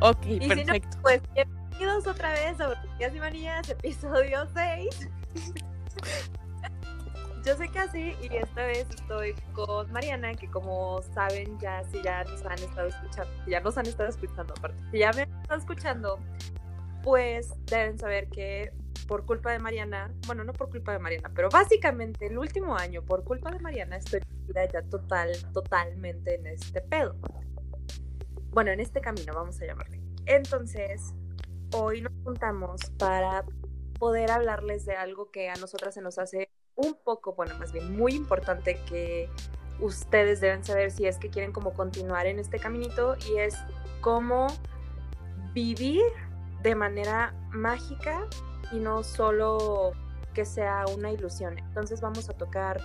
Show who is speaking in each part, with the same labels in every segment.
Speaker 1: Ok,
Speaker 2: Y si
Speaker 1: perfecto.
Speaker 2: no, pues bienvenidos otra vez a Días y Manías, episodio 6. Yo soy Casi y esta vez estoy con Mariana, que como saben, ya si ya nos han estado escuchando, si ya nos han estado escuchando, aparte, si ya me han estado escuchando, pues deben saber que por culpa de Mariana, bueno, no por culpa de Mariana, pero básicamente el último año, por culpa de Mariana, estoy ya total, totalmente en este pedo. Bueno, en este camino, vamos a llamarle. Entonces, hoy nos juntamos para poder hablarles de algo que a nosotras se nos hace un poco, bueno, más bien muy importante que ustedes deben saber si es que quieren como continuar en este caminito y es cómo vivir de manera mágica y no solo que sea una ilusión. Entonces vamos a tocar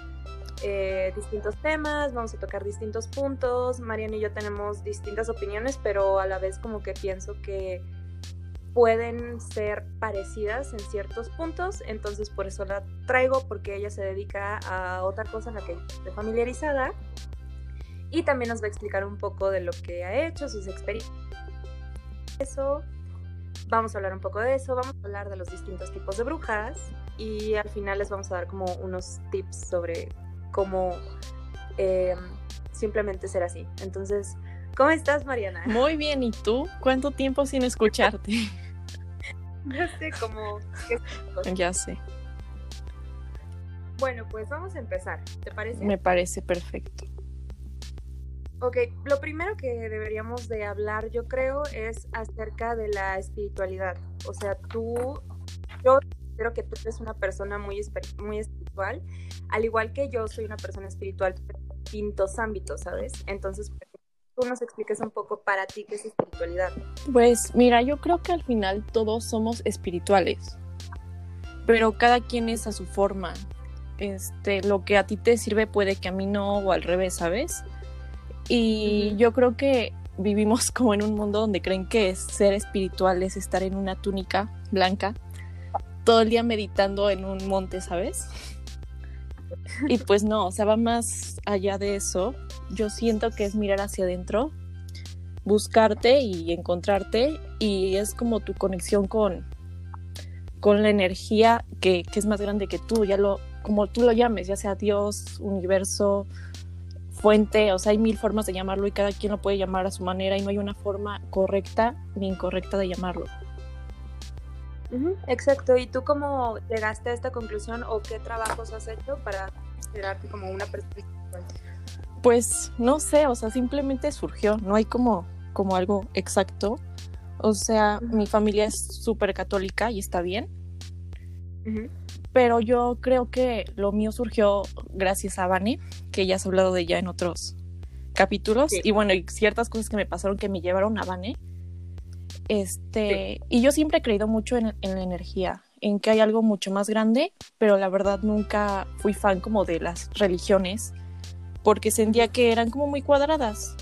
Speaker 2: eh, distintos temas, vamos a tocar distintos puntos. Mariana y yo tenemos distintas opiniones, pero a la vez como que pienso que pueden ser parecidas en ciertos puntos, entonces por eso la traigo, porque ella se dedica a otra cosa en la que estoy familiarizada y también nos va a explicar un poco de lo que ha hecho, sus experiencias. Eso, vamos a hablar un poco de eso, vamos a hablar de los distintos tipos de brujas y al final les vamos a dar como unos tips sobre cómo eh, simplemente ser así. Entonces, ¿cómo estás, Mariana?
Speaker 1: Muy bien, ¿y tú? ¿Cuánto tiempo sin escucharte?
Speaker 2: No sé qué-
Speaker 1: ya sé,
Speaker 2: Bueno, pues vamos a empezar, ¿te parece?
Speaker 1: me parece perfecto.
Speaker 2: Ok, lo primero que deberíamos de hablar, yo creo, es acerca de la espiritualidad. O sea, tú, yo creo que tú eres una persona muy, muy espiritual, al igual que yo soy una persona espiritual en distintos ámbitos, ¿sabes? Entonces, que tú nos expliques un poco para ti qué es espiritualidad.
Speaker 1: Pues mira, yo creo que al final todos somos espirituales, pero cada quien es a su forma. Este, lo que a ti te sirve puede que a mí no o al revés, ¿sabes? Y yo creo que vivimos como en un mundo donde creen que ser espiritual es estar en una túnica blanca todo el día meditando en un monte, ¿sabes? Y pues no, o sea, va más allá de eso. Yo siento que es mirar hacia adentro, buscarte y encontrarte y es como tu conexión con, con la energía que, que es más grande que tú, ya lo, como tú lo llames, ya sea Dios, universo, fuente, o sea, hay mil formas de llamarlo y cada quien lo puede llamar a su manera y no hay una forma correcta ni incorrecta de llamarlo.
Speaker 2: Exacto, ¿y tú cómo llegaste a esta conclusión o qué trabajos has hecho para considerarte como una persona espiritual?
Speaker 1: Pues no sé, o sea, simplemente surgió, no hay como, como algo exacto. O sea, mi familia es súper católica y está bien, pero yo creo que lo mío surgió gracias a Vane, que ya has hablado de ella en otros capítulos,
Speaker 2: Sí.
Speaker 1: y bueno, y ciertas cosas que me pasaron que me llevaron a Vane. Este, y yo siempre he creído mucho en, en la energía, en que hay algo mucho más grande, pero la verdad nunca fui fan como de las religiones, porque sentía que eran como muy cuadradas.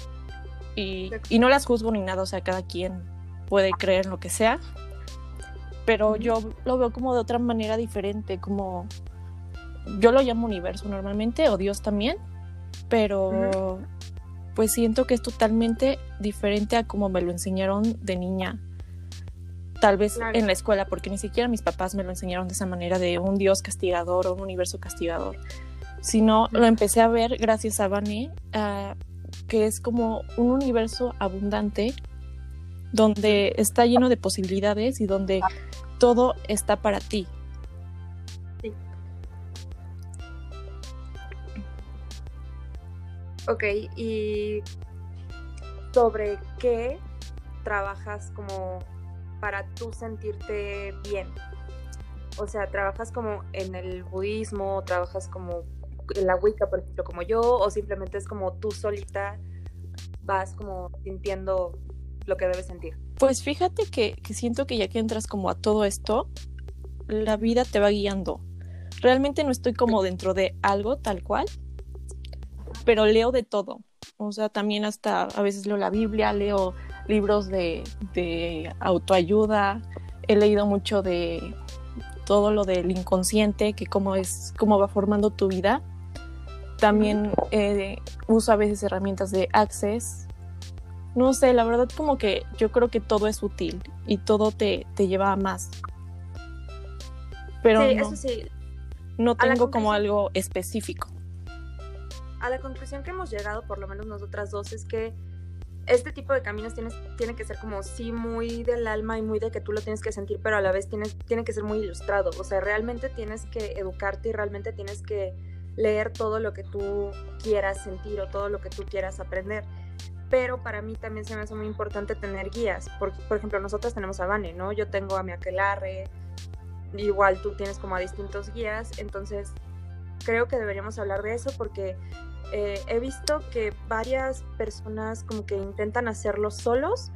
Speaker 1: Y, y no las juzgo ni nada, o sea, cada quien puede creer en lo que sea, pero yo lo veo como de otra manera diferente, como yo lo llamo universo normalmente, o Dios también, pero pues siento que es totalmente diferente a como me lo enseñaron de niña. Tal vez
Speaker 2: Claro.
Speaker 1: en la escuela, porque ni siquiera mis papás me lo enseñaron de esa manera de un Dios castigador o un universo castigador, sino lo empecé a ver gracias a Vane, que es como un universo abundante donde está lleno de posibilidades y donde todo está para ti.
Speaker 2: Ok, y sobre qué trabajas como para tú sentirte bien. O sea, trabajas como en el budismo, trabajas como en la Wicca, por ejemplo, como yo, o simplemente es como tú solita vas como sintiendo lo que debes sentir.
Speaker 1: Pues fíjate que, que siento que ya que entras como a todo esto, la vida te va guiando. Realmente no estoy como dentro de algo tal cual, pero leo de todo. O sea, también hasta a veces leo la Biblia, leo libros de, de autoayuda, he leído mucho de todo lo del inconsciente, que cómo es, cómo va formando tu vida. También eh, uso a veces herramientas de Access, no sé, la verdad como que yo creo que todo es útil y todo te, te lleva a más. Pero
Speaker 2: sí,
Speaker 1: no,
Speaker 2: eso sí.
Speaker 1: no tengo como algo específico.
Speaker 2: A la conclusión que hemos llegado, por lo menos nosotras dos, es que este tipo de caminos tienes, tiene que ser como sí muy del alma y muy de que tú lo tienes que sentir, pero a la vez tienes, tiene que ser muy ilustrado. O sea, realmente tienes que educarte y realmente tienes que leer todo lo que tú quieras sentir o todo lo que tú quieras aprender. Pero para mí también se me hace muy importante tener guías. Porque, por ejemplo, nosotras tenemos a Vane, ¿no? Yo tengo a mi aquelarre, igual tú tienes como a distintos guías. Entonces, creo que deberíamos hablar de eso porque eh, he visto que varias personas como que intentan hacerlo solos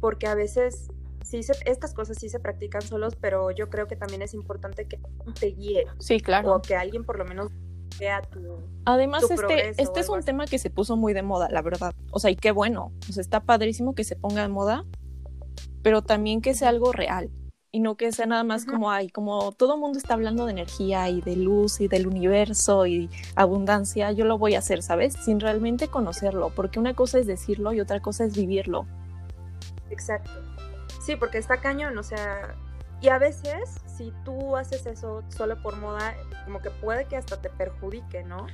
Speaker 2: porque a veces sí se- estas cosas sí se practican solos, pero yo creo que también es importante que te guíe
Speaker 1: Sí, claro.
Speaker 2: o que alguien por lo menos vea tu...
Speaker 1: Además,
Speaker 2: tu
Speaker 1: este, este es un
Speaker 2: así.
Speaker 1: tema que se puso muy de moda, la verdad. O sea, y qué bueno. O sea, está padrísimo que se ponga de moda, pero también que sea algo real. Y no que sea nada más como, ay, como todo el mundo está hablando de energía y de luz y del universo y abundancia, yo lo voy a hacer, ¿sabes? Sin realmente conocerlo, porque una cosa es decirlo y otra cosa es vivirlo.
Speaker 2: Exacto. Sí, porque está cañón, o sea... Y a veces, si tú haces eso solo por moda, como que puede que hasta te perjudique, ¿no?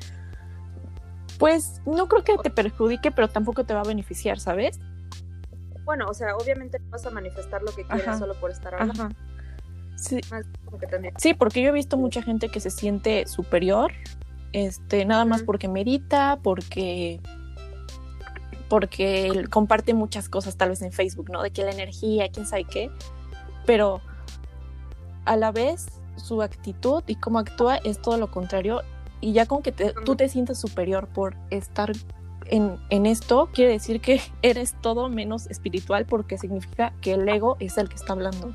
Speaker 1: Pues no creo que te perjudique, pero tampoco te va a beneficiar, ¿sabes?
Speaker 2: Bueno, o sea, obviamente no vas a manifestar lo que quieres
Speaker 1: Ajá.
Speaker 2: solo por estar hablando.
Speaker 1: Ajá. Sí,
Speaker 2: también.
Speaker 1: Porque yo he visto mucha gente que se siente superior, este, nada más porque medita, porque porque comparte muchas cosas tal vez en Facebook, ¿no? De que la energía, quién sabe qué, pero a la vez su actitud y cómo actúa es todo lo contrario y ya con que te- tú te sientas superior por estar en, en esto, quiere decir que eres todo menos espiritual porque significa que el ego es el que está hablando.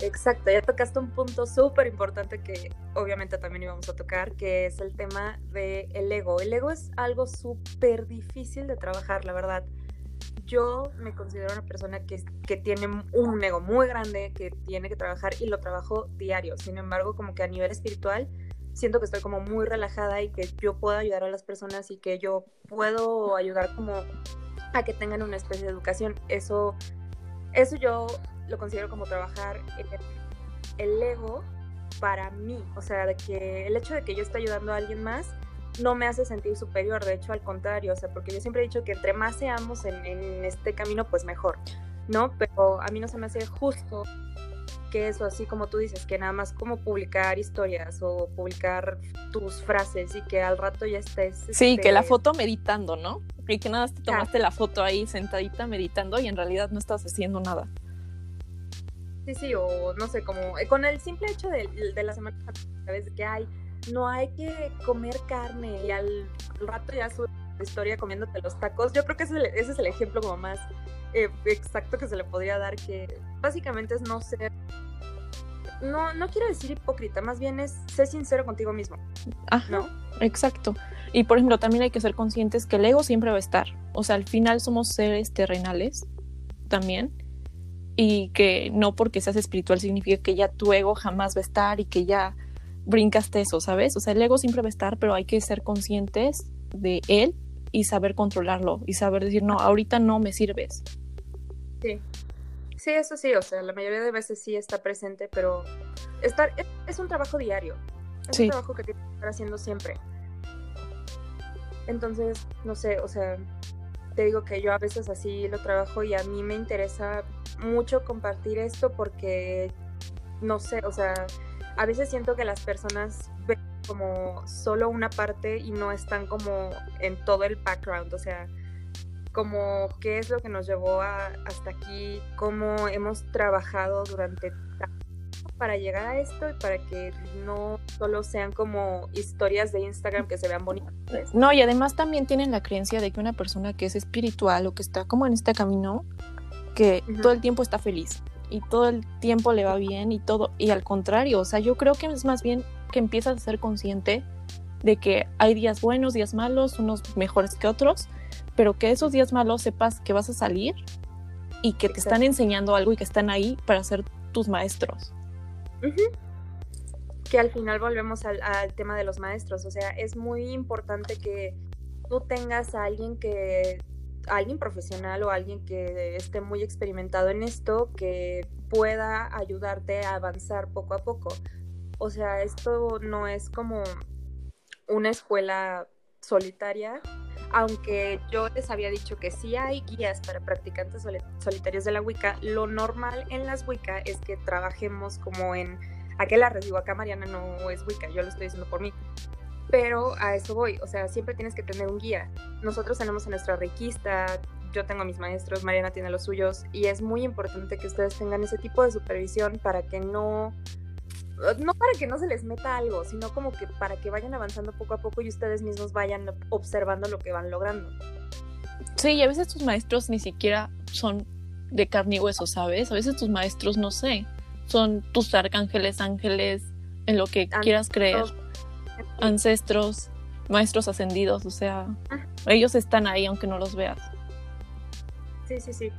Speaker 2: Exacto, ya tocaste un punto súper importante que obviamente también íbamos a tocar, que es el tema del el ego. El ego es algo súper difícil de trabajar, la verdad. Yo me considero una persona que, que tiene un ego muy grande, que tiene que trabajar y lo trabajo diario. Sin embargo, como que a nivel espiritual, siento que estoy como muy relajada y que yo puedo ayudar a las personas y que yo puedo ayudar como a que tengan una especie de educación. Eso, eso yo lo considero como trabajar el, el ego para mí. O sea, de que el hecho de que yo esté ayudando a alguien más no me hace sentir superior, de hecho al contrario, o sea, porque yo siempre he dicho que entre más seamos en, en este camino, pues mejor, ¿no? Pero a mí no se me hace justo que eso, así como tú dices, que nada más como publicar historias o publicar tus frases y que al rato ya estés...
Speaker 1: Sí,
Speaker 2: este,
Speaker 1: que la foto meditando, ¿no? Y que nada, más te tomaste la foto ahí sentadita meditando y en realidad no estás haciendo nada.
Speaker 2: Sí, sí, o no sé, como eh, con el simple hecho de, de la semana, ¿sabes? Que hay, no hay que comer carne y al rato ya sube la historia comiéndote los tacos. Yo creo que ese, es el- ese es el ejemplo como más eh, exacto que se le podría dar, que básicamente es no ser, no, no quiero decir hipócrita, más bien es ser sincero contigo mismo,
Speaker 1: Ajá,
Speaker 2: ¿no?
Speaker 1: exacto. Y por ejemplo, también hay que ser conscientes que el ego siempre va a estar. O sea, al final somos seres terrenales también. Y que no porque seas espiritual significa que ya tu ego jamás va a estar y que ya brincaste eso, ¿sabes? O sea, el ego siempre va a estar, pero hay que ser conscientes de él y saber controlarlo y saber decir, no, ahorita no me sirves.
Speaker 2: Sí. Sí, eso sí, o sea, la mayoría de veces sí está presente, pero estar, es, es un trabajo diario. Es
Speaker 1: Sí.
Speaker 2: un trabajo que tienes que estar haciendo siempre. Entonces, no sé, o sea, te digo que yo a veces así lo trabajo y a mí me interesa mucho compartir esto porque, no sé, o sea, a veces siento que las personas ven como solo una parte y no están como en todo el background, o sea, como qué es lo que nos llevó a- hasta aquí, cómo hemos trabajado durante tanto para llegar a esto y para que no solo sean como historias de Instagram que se vean bonitas. ¿ves?
Speaker 1: No, y además también tienen la creencia de que una persona que es espiritual o que está como en este camino, que todo el tiempo está feliz y todo el tiempo le va bien y todo, y al contrario, o sea, yo creo que es más bien que empiezas a ser consciente de que hay días buenos, días malos, unos mejores que otros, pero que esos días malos sepas que vas a salir y que te están enseñando algo y que están ahí para ser tus maestros.
Speaker 2: Que al final volvemos al, al tema de los maestros, o sea, es muy importante que tú tengas a alguien que, alguien profesional o alguien que esté muy experimentado en esto que pueda ayudarte a avanzar poco a poco. O sea, esto no es como una escuela solitaria, aunque yo les había dicho que sí hay guías para practicantes solitarios de la Wicca, lo normal en las Wicca es que trabajemos como en aquel digo acá Mariana no es Wicca, yo lo estoy diciendo por mí. Pero a eso voy, o sea, siempre tienes que tener un guía. Nosotros tenemos a nuestra requista, yo tengo a mis maestros, Mariana tiene los suyos, y es muy importante que ustedes tengan ese tipo de supervisión para que no no para que no se les meta algo, sino como que para que vayan avanzando poco a poco y ustedes mismos vayan observando lo que van logrando.
Speaker 1: Sí, y a veces tus maestros ni siquiera son de carne y hueso, ¿sabes? A veces tus maestros, no sé, son tus arcángeles, ángeles, en lo que quieras creer, ancestros, maestros ascendidos, o sea, ellos están ahí aunque no los veas.
Speaker 2: Sí, sí, sí.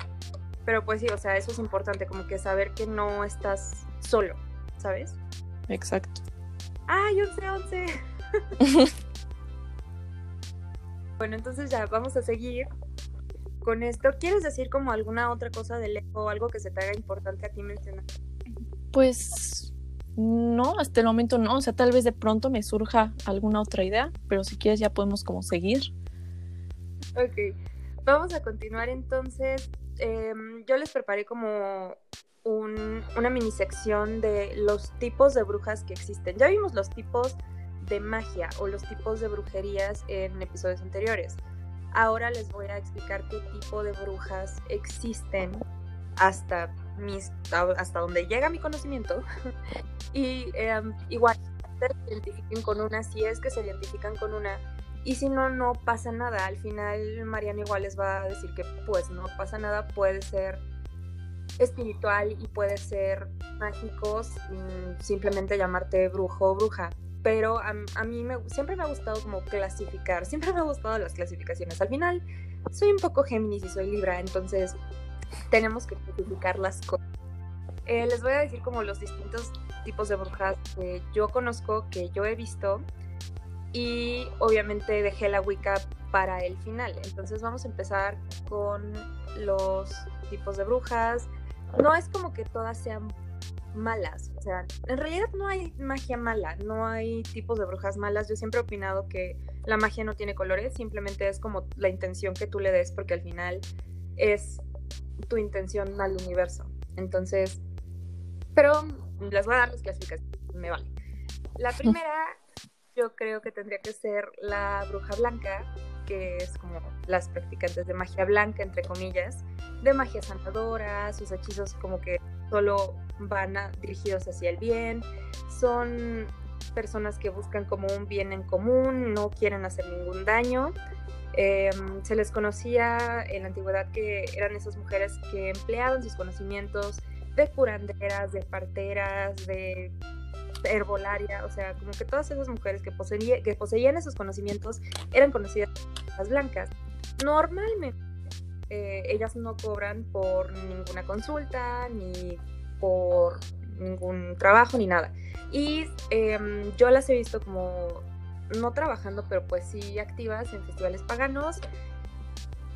Speaker 2: Pero pues sí, o sea, eso es importante, como que saber que no estás solo, ¿sabes?
Speaker 1: Exacto.
Speaker 2: ¡Ay, 11, 11! bueno, entonces ya vamos a seguir con esto. ¿Quieres decir como alguna otra cosa del o algo que se te haga importante a ti mencionar?
Speaker 1: Pues no, hasta el momento no. O sea, tal vez de pronto me surja alguna otra idea, pero si quieres ya podemos como seguir.
Speaker 2: Ok, vamos a continuar entonces. Em, yo les preparé como una mini sección de los tipos de brujas que existen. Ya vimos los tipos de magia o los tipos de brujerías en episodios anteriores. Ahora les voy a explicar qué tipo de brujas existen hasta, hasta donde llega mi conocimiento. y em, igual, se identifiquen con una, si es que se identifican con una, y si no, no pasa nada. Al final, Mariana igual les va a decir que pues no pasa nada, puede ser espiritual y puede ser mágico simplemente llamarte brujo o bruja. Pero a, mí me, siempre me ha gustado como clasificar, siempre me ha gustado las clasificaciones. Al final soy un poco Géminis y soy Libra, entonces tenemos que clasificar las cosas. Eh, les voy a decir como los distintos tipos de brujas que yo conozco, que yo he visto y obviamente dejé la Wicca para el final. Entonces vamos a empezar con los tipos de brujas, no es como que todas sean malas, o sea, en realidad no hay magia mala, no hay tipos de brujas malas. Yo siempre he opinado que la magia no tiene colores, simplemente es como la intención que tú le des, porque al final es tu intención al universo. Entonces, pero les voy a dar las clasificaciones, me vale. La primera, yo creo que tendría que ser la bruja blanca, que es como las practicantes de magia blanca, entre comillas, de magia sanadora, sus hechizos como que solo van dirigidos hacia el bien, son personas que buscan como un bien en común, no quieren hacer ningún daño. Em, se les conocía en la antigüedad que eran esas mujeres que empleaban sus conocimientos de curanderas, de parteras, de herbolaria, o sea, como que todas esas mujeres que, poseían esos conocimientos eran conocidas como las blancas. Normalmente eh, ellas no cobran por ninguna consulta, ni por ningún trabajo, ni nada. Y em, yo las he visto como, no trabajando, pero pues sí activas en festivales paganos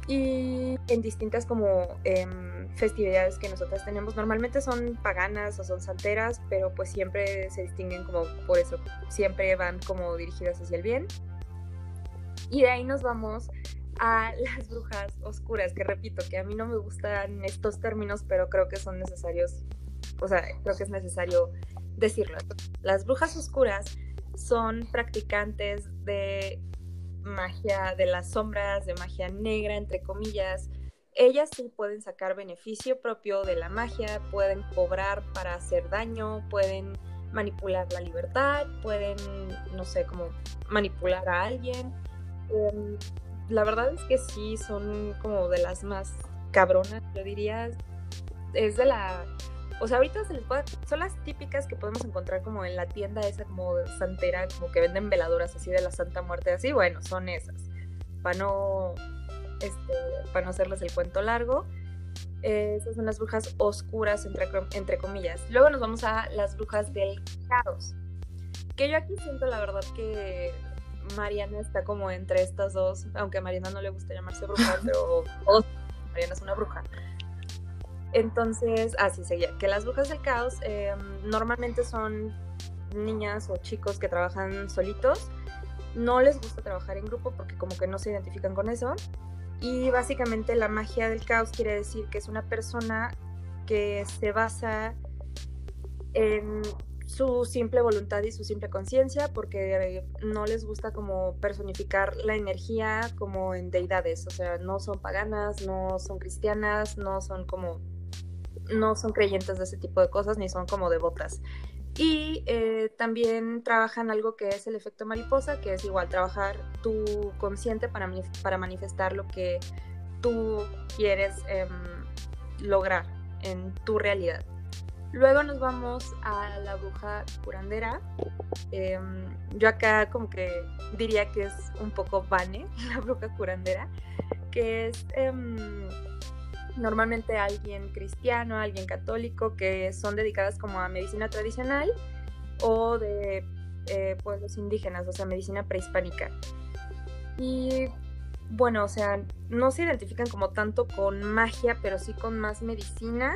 Speaker 2: y en distintas como em, festividades que nosotras tenemos. Normalmente son paganas o son santeras, pero pues siempre se distinguen como por eso, siempre van como dirigidas hacia el bien. Y de ahí nos vamos a las brujas oscuras, que repito, que a mí no me gustan estos términos, pero creo que son necesarios, o sea, creo que es necesario decirlo. Las brujas oscuras son practicantes de magia de las sombras, de magia negra, entre comillas. Ellas sí pueden sacar beneficio propio de la magia, pueden cobrar para hacer daño, pueden manipular la libertad, pueden, no sé, como manipular a alguien. Em, la verdad es que sí, son como de las más cabronas, yo diría. Es de la. O sea, ahorita se les puede. Son las típicas que podemos encontrar como en la tienda esa como santera, como que venden veladoras así de la Santa Muerte, así. Bueno, son esas. Para no. Este, para no hacerles el cuento largo. esas son las brujas oscuras, entre, entre comillas. Luego nos vamos a las brujas del caos. Que yo aquí siento la verdad que Mariana está como entre estas dos, aunque a Mariana no le gusta llamarse bruja, pero Mariana es una bruja. Entonces, así seguía, que las brujas del caos em, normalmente son niñas o chicos que trabajan solitos, no les gusta trabajar en grupo porque como que no se identifican con eso. Y básicamente la magia del caos quiere decir que es una persona que se basa en su simple voluntad y su simple conciencia porque no les gusta como personificar la energía como en deidades, o sea, no son paganas, no son cristianas, no son como no son creyentes de ese tipo de cosas ni son como devotas. Y eh, también trabajan algo que es el efecto mariposa, que es igual trabajar tu consciente para, para manifestar lo que tú quieres em, lograr en tu realidad. Luego nos vamos a la bruja curandera. Em, yo acá como que diría que es un poco Vane, la bruja curandera, que es em, normalmente alguien cristiano, alguien católico, que son dedicadas como a medicina tradicional o de eh, pueblos indígenas, o sea, medicina prehispánica. Y bueno, o sea, no se identifican como tanto con magia, pero sí con más medicina.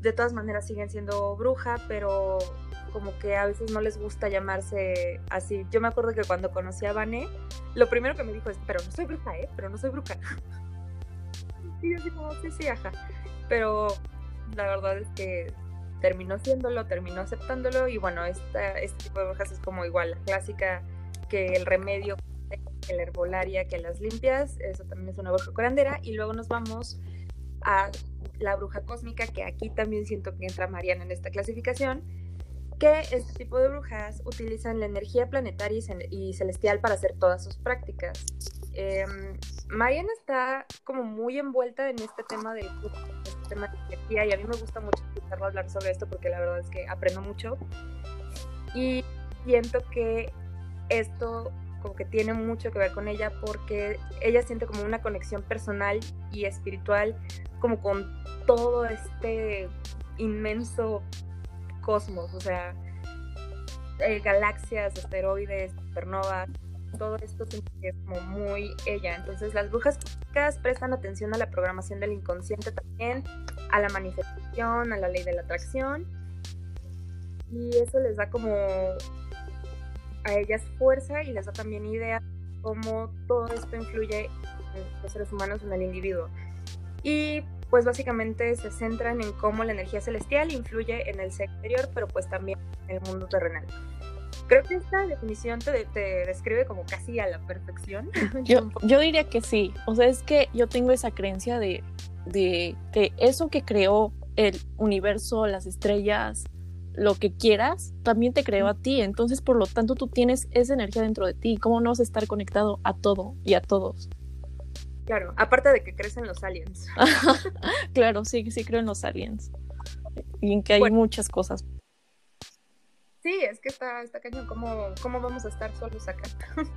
Speaker 2: De todas maneras siguen siendo bruja, pero como que a veces no les gusta llamarse así. Yo me acuerdo que cuando conocí a Vane, lo primero que me dijo es, pero no soy bruja, ¿eh? Pero no soy bruja. Y yo así como, sí, sí, ajá. Pero la verdad es que terminó siéndolo, terminó aceptándolo y bueno, esta, este tipo de brujas es como igual, la clásica que el remedio, que la herbolaria, que las limpias, eso también es una bruja curandera y luego nos vamos a la bruja cósmica, que aquí también siento que entra Mariana en esta clasificación, que este tipo de brujas utilizan la energía planetaria y celestial para hacer todas sus prácticas. Mariana está como muy envuelta en este tema del este tema de energía y a mí me gusta mucho escucharlo hablar sobre esto porque la verdad es que aprendo mucho y siento que esto como que tiene mucho que ver con ella porque ella siente como una conexión personal y espiritual como con todo este inmenso cosmos, o sea, eh, galaxias, asteroides, supernovas, todo esto es como muy ella. Entonces las brujas cósmicas prestan atención a la programación del inconsciente también, a la manifestación, a la ley de la atracción. Y eso les da como a ellas fuerza y les da también idea cómo todo esto influye en los seres humanos, en el individuo. Y pues básicamente se centran en cómo la energía celestial influye en el ser exterior, pero pues también en el mundo terrenal. Creo que esta definición te, describe como casi a la perfección.
Speaker 1: Yo, yo diría que sí. O sea, es que yo tengo esa creencia de, de que eso que creó el universo, las estrellas, lo que quieras, también te creó a ti. Entonces, por lo tanto, tú tienes esa energía dentro de ti. ¿Cómo no vas a estar conectado a todo y a todos?
Speaker 2: Claro, aparte de que crees en los aliens.
Speaker 1: claro, sí, sí creo en los aliens. Y en que hay muchas cosas
Speaker 2: Sí, es que está, está cañón. ¿Cómo, ¿Cómo vamos a estar solos acá?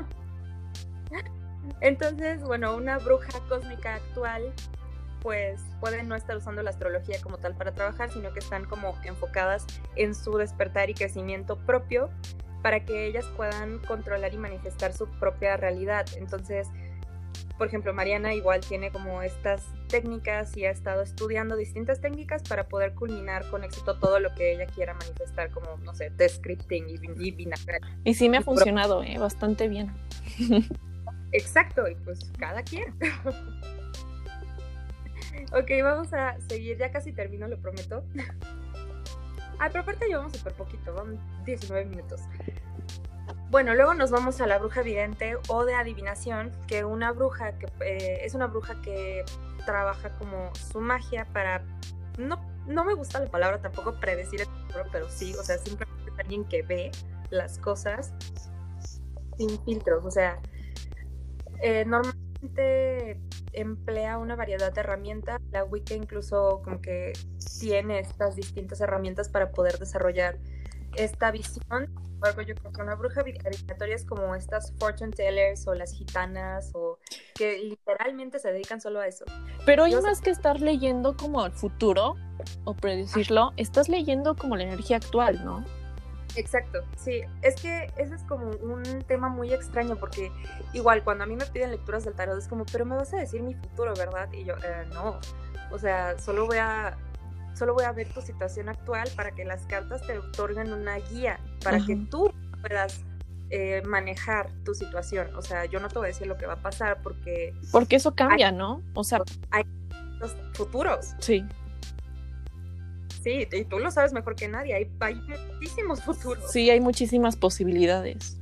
Speaker 2: Entonces, bueno, una bruja cósmica actual, pues pueden no estar usando la astrología como tal para trabajar, sino que están como enfocadas en su despertar y crecimiento propio para que ellas puedan controlar y manifestar su propia realidad. Entonces, por ejemplo, Mariana igual tiene como estas técnicas y ha estado estudiando distintas técnicas para poder culminar con éxito todo lo que ella quiera manifestar, como, no sé, descripting y, y
Speaker 1: Y sí me ha funcionado, eh, bastante bien.
Speaker 2: Exacto, y pues cada quien. ok, vamos a seguir, ya casi termino, lo prometo. Ah, pero aparte llevamos súper poquito, van 19 minutos. Bueno, luego nos vamos a la bruja vidente o de adivinación, que una bruja que eh, es una bruja que trabaja como su magia para no no me gusta la palabra tampoco predecir el futuro, pero sí, o sea, simplemente es alguien que ve las cosas sin filtros, o sea, eh, normalmente emplea una variedad de herramientas. La Wicca incluso como que tiene estas distintas herramientas para poder desarrollar esta visión embargo, yo creo que una bruja adivinatoria es como estas fortune tellers o las gitanas o que literalmente se dedican solo a eso.
Speaker 1: Pero hay más que estar leyendo como el futuro o predecirlo, estás leyendo como la energía actual, ¿no?
Speaker 2: Exacto, sí, es que ese es como un tema muy extraño porque igual cuando a mí me piden lecturas del tarot es como, pero me vas a decir mi futuro, ¿verdad? Y yo, eh, no, o sea, solo voy a solo voy a ver tu situación actual para que las cartas te otorguen una guía, para que tú puedas eh, manejar tu situación. O sea, yo no te voy a decir lo que va a pasar porque...
Speaker 1: Porque eso cambia, ¿no? O sea...
Speaker 2: Hay los futuros.
Speaker 1: Sí.
Speaker 2: Sí, y tú lo sabes mejor que nadie, hay, hay muchísimos futuros.
Speaker 1: Sí, hay muchísimas posibilidades.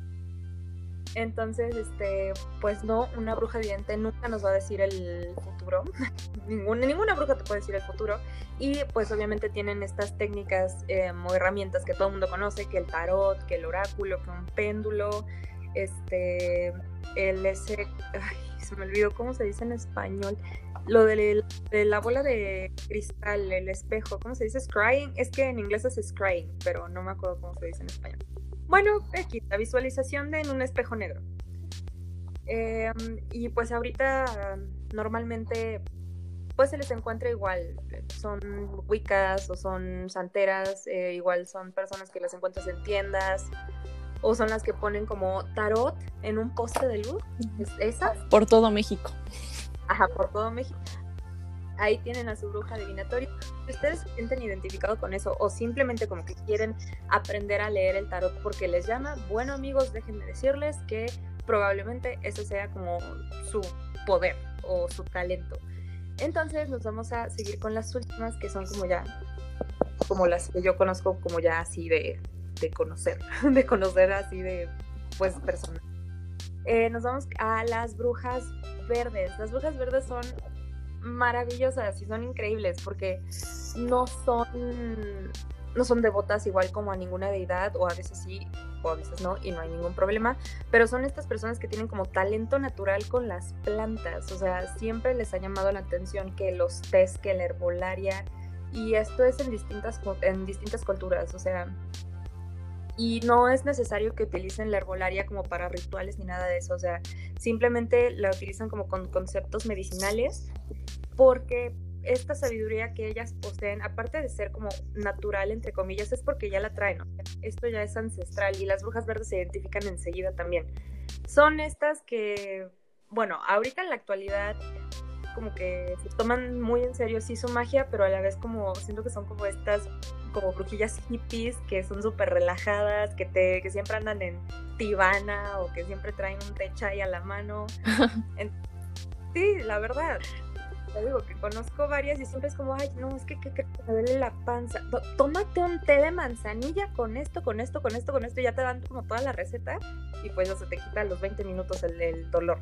Speaker 2: Entonces, este, pues no, una bruja evidente nunca nos va a decir el futuro. ninguna, bruja te puede decir el futuro. Y pues obviamente tienen estas técnicas eh, o herramientas que todo el mundo conoce, que el tarot, que el oráculo, que un péndulo, este, el ese, ay, se me olvidó cómo se dice en español, lo de, la bola de cristal, el espejo, ¿cómo se dice? Scrying, es que en inglés es scrying, pero no me acuerdo cómo se dice en español. Bueno, aquí, la visualización de en un espejo negro. Em, y pues ahorita normalmente pues se les encuentra igual, son wicas o son santeras, eh, igual son personas que las encuentras en tiendas o son las que ponen como tarot en un poste de luz, esas.
Speaker 1: Por todo México.
Speaker 2: Ajá, por todo México. Ahí tienen a su bruja adivinatoria. Si ustedes se sienten identificados con eso o simplemente como que quieren aprender a leer el tarot porque les llama, bueno amigos, déjenme decirles que probablemente eso sea como su poder o su talento. Entonces nos vamos a seguir con las últimas que son como ya, como las que yo conozco como ya así de, de conocer, de conocer así de pues personas. Eh, nos vamos a las brujas verdes. Las brujas verdes son maravillosas y son increíbles porque no son no son devotas igual como a ninguna deidad o a veces sí o a veces no y no hay ningún problema, pero son estas personas que tienen como talento natural con las plantas, o sea, siempre les ha llamado la atención que los tés, que la herbolaria y esto es en distintas en distintas culturas, o sea, y no es necesario que utilicen la herbolaria como para rituales ni nada de eso, o sea, simplemente la utilizan como con conceptos medicinales porque esta sabiduría que ellas poseen, aparte de ser como natural, entre comillas, es porque ya la traen. Esto ya es ancestral y las brujas verdes se identifican enseguida también. Son estas que, bueno, ahorita en la actualidad como que se toman muy en serio sí su magia, pero a la vez como siento que son como estas como brujillas hippies que son súper relajadas, que te que siempre andan en tibana o que siempre traen un techa ahí a la mano. sí, la verdad digo que conozco varias y siempre es como, ay, no, es que, que, que me duele la panza. Tómate un té de manzanilla con esto, con esto, con esto, con esto, y ya te dan como toda la receta y pues ya se te quita a los 20 minutos el, dolor.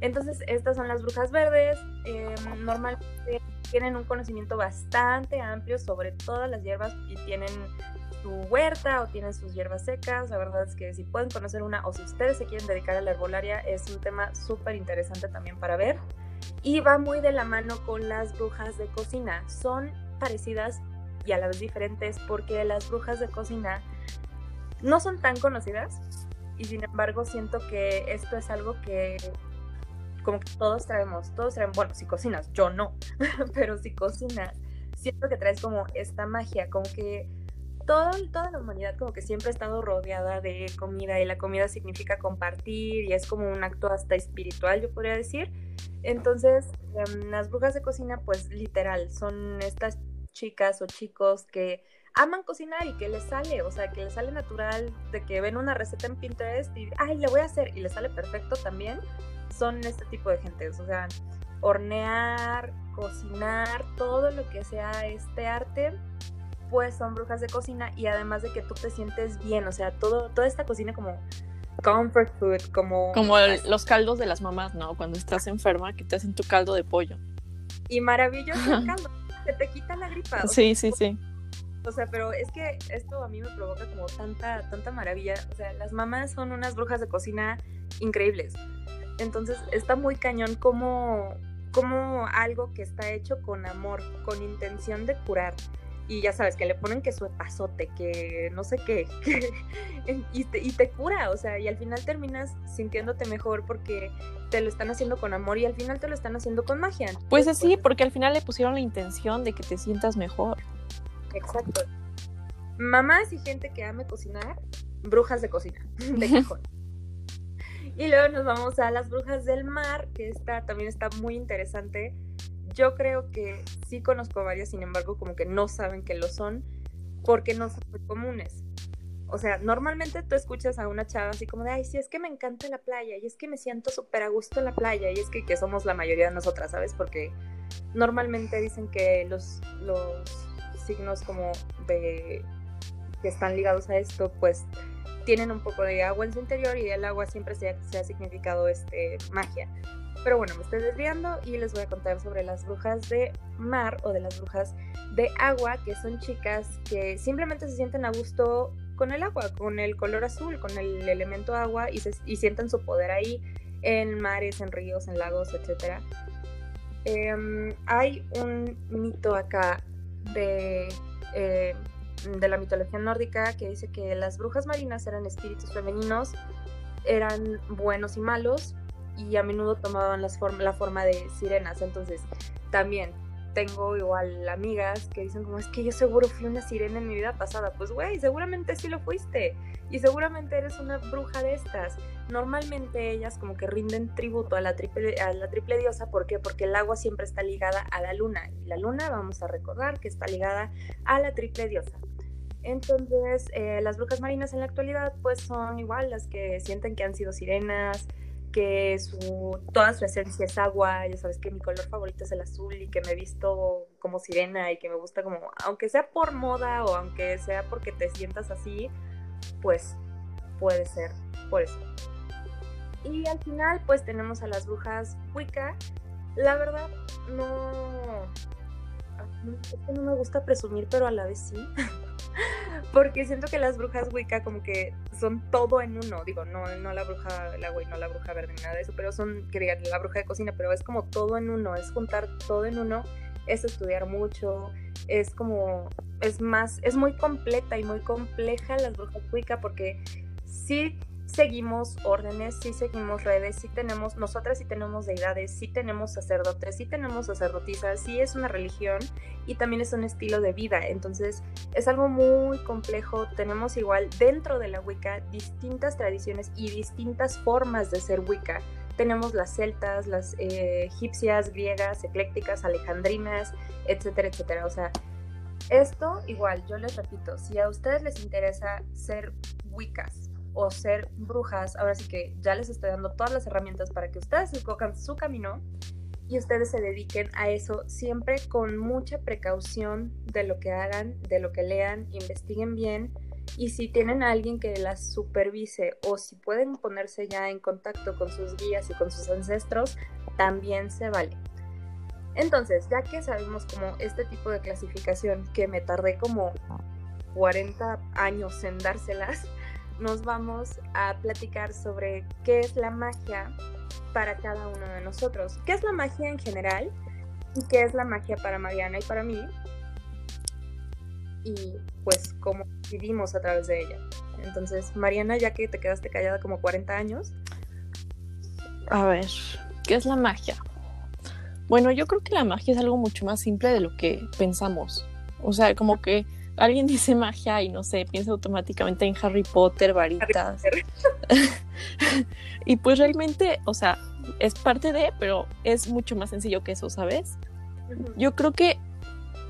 Speaker 2: Entonces, estas son las brujas verdes. Em, normalmente tienen un conocimiento bastante amplio sobre todas las hierbas y tienen su huerta o tienen sus hierbas secas. La verdad es que si pueden conocer una o si ustedes se quieren dedicar a la herbolaria, es un tema súper interesante también para ver y va muy de la mano con las brujas de cocina. Son parecidas y a la vez diferentes porque las brujas de cocina no son tan conocidas y sin embargo siento que esto es algo que como que todos traemos, todos traemos, bueno, si cocinas, yo no, pero si cocinas, siento que traes como esta magia, como que todo, toda la humanidad como que siempre ha estado rodeada de comida y la comida significa compartir y es como un acto hasta espiritual, yo podría decir. Entonces, em, las brujas de cocina, pues literal, son estas chicas o chicos que aman cocinar y que les sale, o sea, que les sale natural, de que ven una receta en Pinterest y, ay, le voy a hacer y les sale perfecto también, son este tipo de gente, o sea, hornear, cocinar, todo lo que sea este arte, pues son brujas de cocina y además de que tú te sientes bien, o sea, todo, toda esta cocina como comfort food, como...
Speaker 1: Como los caldos de las mamás, ¿no? Cuando estás enferma, que te hacen tu caldo de pollo.
Speaker 2: Y maravilloso el caldo, que te quita la gripa.
Speaker 1: Sí, sí, sí.
Speaker 2: O sea, pero es que esto a mí me provoca como tanta, tanta maravilla. O sea, las mamás son unas brujas de cocina increíbles. Entonces está muy cañón como, como algo que está hecho con amor, con intención de curar, y ya sabes, que le ponen que su epazote, que no sé qué, y, te, y, te, cura, o sea, y al final terminas sintiéndote mejor porque te lo están haciendo con amor y al final te lo están haciendo con magia.
Speaker 1: Pues así, porque al final le pusieron la intención de que te sientas mejor.
Speaker 2: Exacto. mamás y gente que ame cocinar, brujas de cocina, de cajón. y luego nos vamos a las brujas del mar, que esta también está muy interesante. Yo creo que sí conozco varias, sin embargo, como que no saben que lo son, porque no son muy comunes. O sea, normalmente tú escuchas a una chava así como de, ay, sí, es que me encanta la playa, y es que me siento súper a gusto en la playa, y es que, que somos la mayoría de nosotras, ¿sabes? Porque normalmente dicen que los, los signos como de que están ligados a esto, pues tienen un poco de agua en su interior y el agua siempre se ha, se ha significado este, magia. Pero bueno, me estoy desviando y les voy a contar sobre las brujas de mar o de las brujas de agua, que son chicas que simplemente se sienten a gusto con el agua, con el color azul, con el elemento agua y, se, y sientan su poder ahí en mares, en ríos, en lagos, etc. Em, hay un mito acá de, eh, de la mitología nórdica que dice que las brujas marinas eran espíritus femeninos, eran buenos y malos y a menudo tomaban la forma de sirenas. Entonces, también tengo igual amigas que dicen como es que yo seguro fui una sirena en mi vida pasada. Pues güey, seguramente sí lo fuiste. Y seguramente eres una bruja de estas. Normalmente ellas como que rinden tributo a la triple, a la triple diosa. ¿Por qué? Porque el agua siempre está ligada a la luna. Y la luna, vamos a recordar que está ligada a la triple diosa. Entonces, eh, las brujas marinas en la actualidad pues son igual las que sienten que han sido sirenas, que su, toda su esencia es agua, ya sabes que mi color favorito es el azul y que me he visto como sirena y que me gusta como, aunque sea por moda o aunque sea porque te sientas así, pues puede ser por eso. Y al final pues tenemos a las brujas Wicca. La verdad no, es que no me gusta presumir, pero a la vez sí. Porque siento que las brujas Wicca como que son todo en uno. Digo, no, no la bruja el agua y no la bruja verde nada de eso, pero son, que la bruja de cocina, pero es como todo en uno, es juntar todo en uno, es estudiar mucho, es como, es más, es muy completa y muy compleja las brujas Wicca porque sí seguimos órdenes, sí seguimos redes, sí tenemos, nosotras sí tenemos deidades, sí tenemos sacerdotes, sí tenemos sacerdotisas, sí es una religión y también es un estilo de vida. Entonces es algo muy complejo. Tenemos igual dentro de la Wicca distintas tradiciones y distintas formas de ser Wicca. Tenemos las celtas, las eh, egipcias, griegas, eclécticas, alejandrinas, etcétera, etcétera. O sea, esto igual, yo les repito, si a ustedes les interesa ser Wiccas, o ser brujas, ahora sí que ya les estoy dando todas las herramientas para que ustedes escojan su camino y ustedes se dediquen a eso siempre con mucha precaución de lo que hagan, de lo que lean, investiguen bien y si tienen a alguien que las supervise o si pueden ponerse ya en contacto con sus guías y con sus ancestros, también se vale. Entonces, ya que sabemos como este tipo de clasificación que me tardé como 40 años en dárselas, nos vamos a platicar sobre qué es la magia para cada uno de nosotros. ¿Qué es la magia en general? ¿Y qué es la magia para Mariana y para mí? Y pues cómo vivimos a través de ella. Entonces, Mariana, ya que te quedaste callada como 40 años.
Speaker 1: A ver, ¿qué es la magia? Bueno, yo creo que la magia es algo mucho más simple de lo que pensamos. O sea, como que alguien dice magia y no sé, piensa automáticamente en Harry Potter, varitas. y pues realmente, o sea, es parte de, pero es mucho más sencillo que eso, ¿sabes? Yo creo que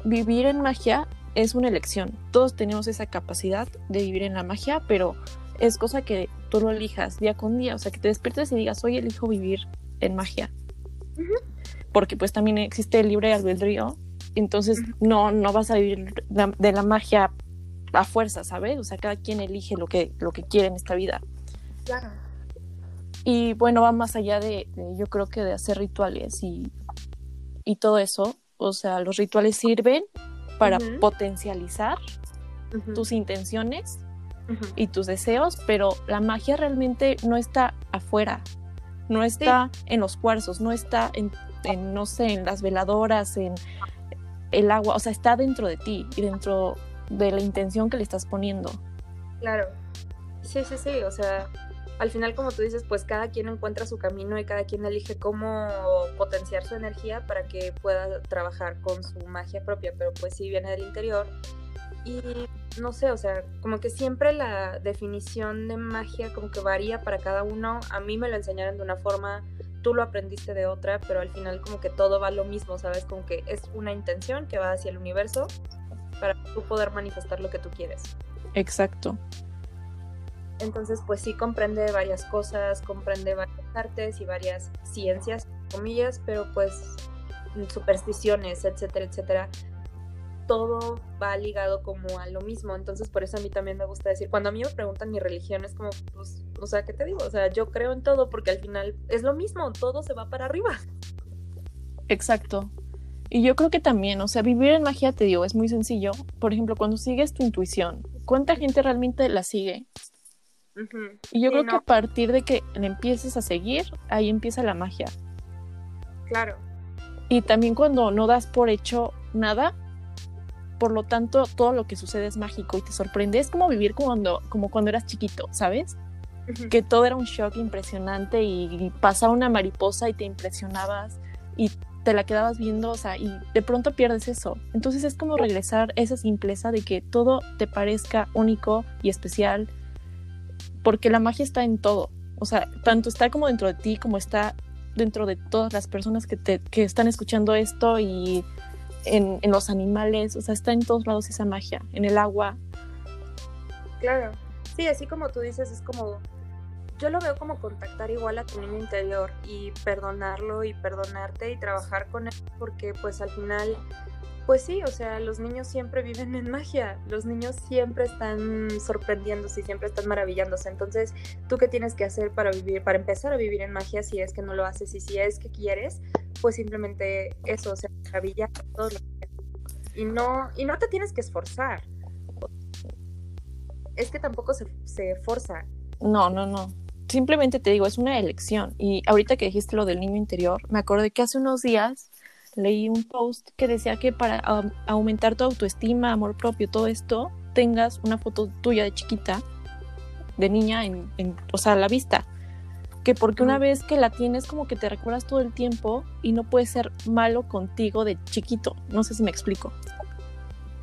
Speaker 1: vivir en magia es una elección. Todos tenemos esa capacidad de vivir en la magia, pero es cosa que tú lo elijas día con día. O sea, que te despiertes y digas, hoy elijo vivir en magia. Porque pues también existe el libre albedrío entonces no, no vas a vivir de la magia a fuerza, ¿sabes? O sea, cada quien elige lo que, lo que quiere en esta vida.
Speaker 2: Claro.
Speaker 1: Y bueno, va más allá de, yo creo que de hacer rituales y, y, todo eso. O sea, los rituales sirven para potencializar tus intenciones y tus deseos, pero la magia realmente no está afuera, no está en los cuarzos, no está en, en, no sé, en las veladoras, en el agua, o sea, está dentro de ti y dentro de la intención que le estás poniendo.
Speaker 2: Claro, sí, sí, sí, o sea, al final como tú dices, pues cada quien encuentra su camino y cada quien elige cómo potenciar su energía para que pueda trabajar con su magia propia, pero pues sí viene del interior. Y no sé, o sea, como que siempre la definición de magia como que varía para cada uno. A mí me lo enseñaron de una forma, tú lo aprendiste de otra, pero al final como que todo va lo mismo, ¿sabes? Como que es una intención que va hacia el universo para tú poder manifestar lo que tú quieres.
Speaker 1: Exacto.
Speaker 2: Entonces, pues sí comprende varias cosas, comprende varias artes y varias ciencias, comillas, pero pues supersticiones, etcétera, etcétera. Todo va ligado como a lo mismo. Entonces, por eso a mí también me gusta decir, cuando a mí me preguntan mi religión, es como, pues, o sea, ¿qué te digo? O sea, yo creo en todo porque al final es lo mismo, todo se va para arriba.
Speaker 1: Exacto. Y yo creo que también, o sea, vivir en magia, te digo, es muy sencillo. Por ejemplo, cuando sigues tu intuición, ¿cuánta gente realmente la sigue? Y yo creo que a partir de que le empieces a seguir, ahí empieza la magia.
Speaker 2: Claro.
Speaker 1: Y también cuando no das por hecho nada, por lo tanto todo lo que sucede es mágico y te sorprende. Es como vivir cuando, como cuando eras chiquito, ¿sabes? Que todo era un shock impresionante y pasaba una mariposa y te impresionabas y te la quedabas viendo, o sea, y de pronto pierdes eso. Entonces es como regresar esa simpleza de que todo te parezca único y especial porque la magia está en todo. O sea, tanto está como dentro de ti, como está dentro de todas las personas que, te, que están escuchando esto y en, los animales. O sea, está en todos lados esa magia, en el agua.
Speaker 2: Claro. Sí, así como tú dices, es como. Yo lo veo como contactar igual a tu niño interior y perdonarlo y perdonarte y trabajar con él, porque pues al final pues sí, o sea, los niños siempre viven en magia, los niños siempre están sorprendiéndose y siempre están maravillándose. Entonces, ¿tú qué tienes que hacer para vivir, para empezar a vivir en magia si es que no lo haces y si es que quieres? Pues simplemente eso, o sea, maravillar todo lo y no y no te tienes que esforzar. Es que tampoco se, se.
Speaker 1: No, no, no. Simplemente te digo, es una elección. Y ahorita que dijiste lo del niño interior, me acordé que hace unos días leí un post que decía que para aumentar tu autoestima, amor propio, todo esto, tengas una foto tuya de chiquita, de niña, en, o sea, a la vista. Que porque una vez que la tienes, como que te recuerdas todo el tiempo y no puedes ser malo contigo de chiquito. No sé si me explico.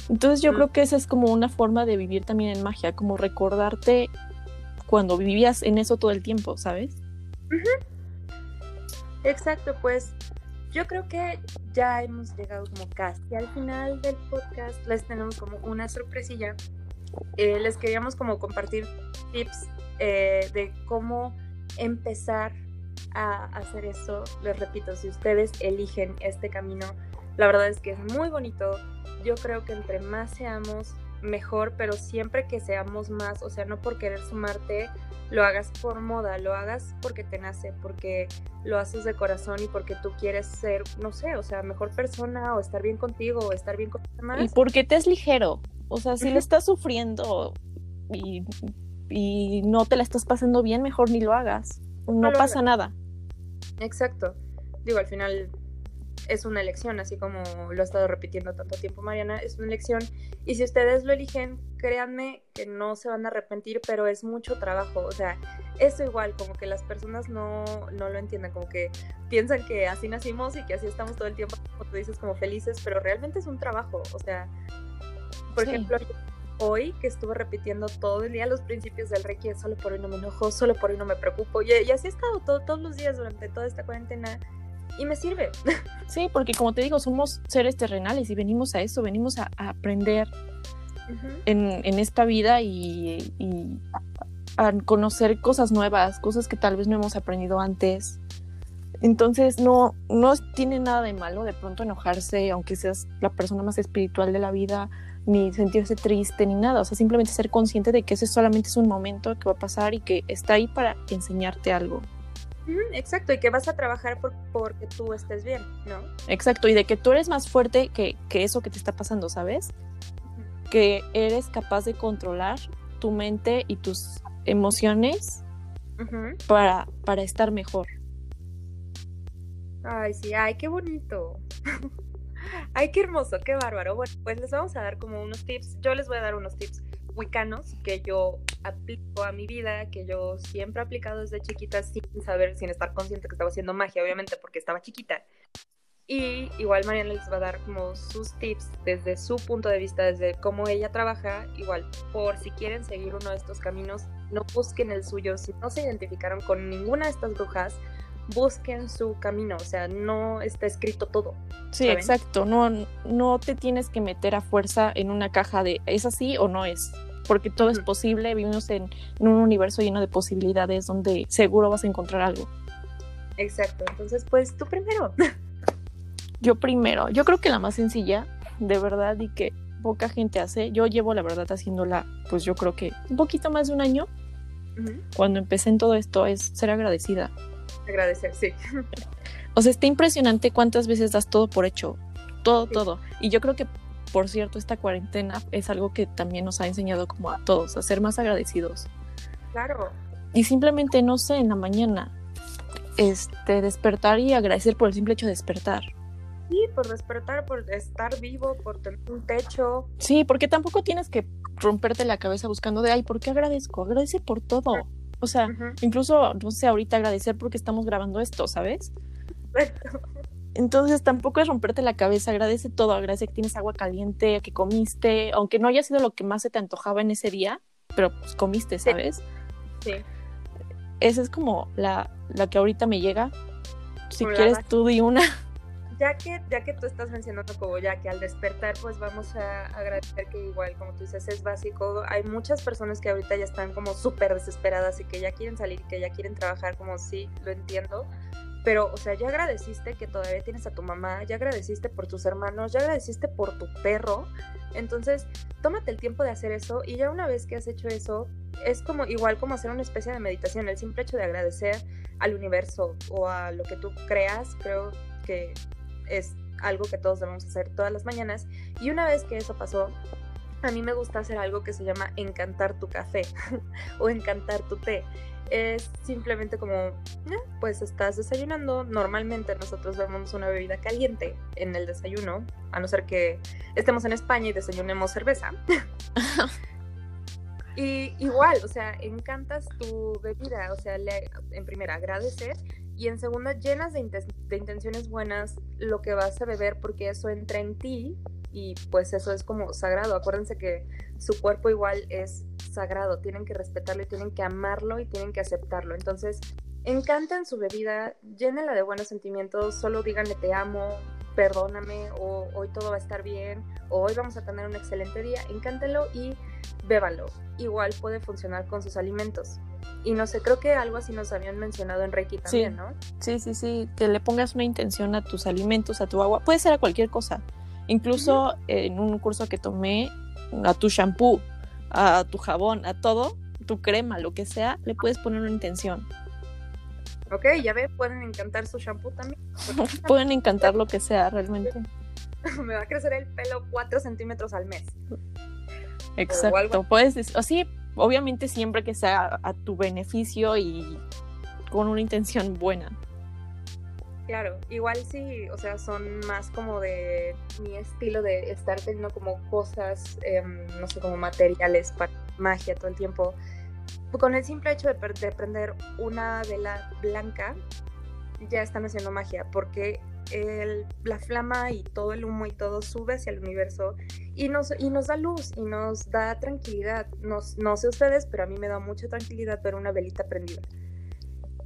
Speaker 1: Entonces yo creo que esa es como una forma de vivir también en magia, como recordarte cuando vivías en eso todo el tiempo, ¿sabes?
Speaker 2: Exacto, pues yo creo que ya hemos llegado como casi al final del podcast. Les tenemos como una sorpresilla. Eh, les queríamos como compartir tips eh, de cómo empezar a hacer eso. Les repito, si ustedes eligen este camino, la verdad es que es muy bonito. Yo creo que entre más seamos, mejor, pero siempre que seamos más, o sea, no por querer sumarte lo hagas por moda, lo hagas porque te nace, porque lo haces de corazón y porque tú quieres ser, no sé, o sea, mejor persona o estar bien contigo o estar bien con los demás.
Speaker 1: Y porque te es ligero, o sea, si lo estás sufriendo y, y, no te la estás pasando bien, mejor ni lo hagas, no, pasa nada.
Speaker 2: Exacto. Digo, al final es una elección, así como lo ha estado repitiendo tanto tiempo Mariana, es una elección. Y si ustedes lo eligen, créanme que no se van a arrepentir, pero es mucho trabajo. O sea, eso igual, como que las personas no, no lo entienden, como que piensan que así nacimos y que así estamos todo el tiempo, como tú dices, como felices, pero realmente es un trabajo. O sea, por ejemplo, hoy que estuve repitiendo todo el día los principios del Reiki, solo por hoy no me enojo, solo por hoy no me preocupo. Y, así he estado todos los días durante toda esta cuarentena y me sirve.
Speaker 1: Sí, porque como te digo, somos seres terrenales y venimos a eso, venimos a, aprender en, esta vida y, a conocer cosas nuevas, cosas que tal vez no hemos aprendido antes. Entonces no, no tiene nada de malo de pronto enojarse, aunque seas la persona más espiritual de la vida, ni sentirse triste, ni nada. O sea, simplemente ser consciente de que ese solamente es un momento que va a pasar y que está ahí para enseñarte algo.
Speaker 2: Exacto, y que vas a trabajar por, porque tú estés bien, ¿no?
Speaker 1: Exacto, y de que tú eres más fuerte que, eso que te está pasando, ¿sabes? Que eres capaz de controlar tu mente y tus emociones para, para estar mejor.
Speaker 2: Ay, sí, ay, qué bonito. ay, qué hermoso, qué bárbaro. Bueno, pues les vamos a dar como unos tips. Yo les voy a dar unos tips wicanos que yo aplico a mi vida, que yo siempre he aplicado desde chiquita sin saber, sin estar consciente que estaba haciendo magia, obviamente porque estaba chiquita. Y igual Mariana les va a dar como sus tips desde su punto de vista, desde cómo ella trabaja. Igual, por si quieren seguir uno de estos caminos, no busquen el suyo. Si no se identificaron con ninguna de estas brujas, busquen su camino. O sea, no está escrito todo.
Speaker 1: Sí,
Speaker 2: ¿saben?
Speaker 1: exacto. No, no te tienes que meter a fuerza en una caja de es así o no es. Porque todo es
Speaker 2: Ujú.
Speaker 1: posible. Vivimos en, en un universo lleno de posibilidades donde seguro vas a encontrar algo.
Speaker 2: Exacto. Entonces, pues tú primero.
Speaker 1: Yo primero, yo creo que la más sencilla, de verdad, y que poca gente hace, yo llevo la verdad haciéndola, pues yo creo que un poquito más de un año, cuando empecé en todo esto, es ser agradecida.
Speaker 2: Agradecer, sí.
Speaker 1: O sea, está impresionante cuántas veces das todo por hecho, todo,
Speaker 2: Sí.
Speaker 1: todo. Y yo creo que, por cierto, esta cuarentena es algo que también nos ha enseñado como a todos, a ser más agradecidos.
Speaker 2: Claro.
Speaker 1: Y simplemente, no sé, en la mañana, este, despertar y agradecer por el simple hecho de despertar.
Speaker 2: Sí, por despertar, por estar vivo, por tener un techo.
Speaker 1: Sí, porque tampoco tienes que romperte la cabeza buscando de, ay, ¿por qué agradezco? Agradece por todo. O sea, incluso, no sé, ahorita agradecer porque estamos grabando esto, ¿sabes? Entonces tampoco es romperte la cabeza, agradece todo, agradece que tienes agua caliente, que comiste, aunque no haya sido lo que más se te antojaba en ese día, pero pues comiste, ¿sabes?
Speaker 2: Sí.
Speaker 1: Esa es como la, la que ahorita me llega. Si quieres tú di una.
Speaker 2: Ya que, ya que tú estás mencionando como ya que al despertar, pues vamos a agradecer que igual, como tú dices, es básico. Hay muchas personas que ahorita ya están como súper desesperadas y que ya quieren salir que ya quieren trabajar, como sí, lo entiendo. Pero, o sea, ya agradeciste que todavía tienes a tu mamá, ya agradeciste por tus hermanos, ya agradeciste por tu perro. Entonces, tómate el tiempo de hacer eso y ya una vez que has hecho eso, es como igual como hacer una especie de meditación. El simple hecho de agradecer al universo o a lo que tú creas, creo que es algo que todos debemos hacer todas las mañanas. Y una vez que eso pasó, a mí me gusta hacer algo que se llama encantar tu café o encantar tu té. Es simplemente como, eh, pues estás desayunando. Normalmente nosotros bebemos una bebida caliente en el desayuno, a no ser que estemos en España y desayunemos cerveza. y igual, o sea, encantas tu bebida, o sea, le- en primera agradeces y en segunda llenas de, inten- de intenciones buenas lo que vas a beber porque eso entra en ti y pues eso es como sagrado. Acuérdense que su cuerpo igual es sagrado, tienen que respetarlo y tienen que amarlo y tienen que aceptarlo. Entonces, encanten su bebida, llénenla de buenos sentimientos, solo díganle te amo, perdóname o hoy todo va a estar bien o hoy vamos a tener un excelente día, encántenlo y bébanlo. Igual puede funcionar con sus alimentos. Y no sé, creo que algo así nos habían mencionado en Reiki también, ¿no?
Speaker 1: Sí, sí, sí, que le pongas una intención a tus alimentos, a tu agua, puede ser a cualquier cosa. Incluso en un curso que tomé, a tu shampoo, a tu jabón, a todo, tu crema, lo que sea, le puedes poner una intención.
Speaker 2: Ok, ya ve, pueden encantar su shampoo también.
Speaker 1: Pueden encantar lo que sea realmente.
Speaker 2: Me va a crecer el pelo 4 centímetros al mes.
Speaker 1: Exacto. Puedes, dec- así, obviamente siempre que sea a tu beneficio y con una intención buena.
Speaker 2: Claro, igual sí, o sea, son más como de mi estilo de estar teniendo como cosas, em, no sé, como materiales para magia todo el tiempo. Con el simple hecho de, de prender una vela blanca, ya están haciendo magia, porque el- la flama y todo el humo y todo sube hacia el universo y nos, y nos da luz y nos da tranquilidad. Nos, no sé ustedes, pero a mí me da mucha tranquilidad ver una velita prendida.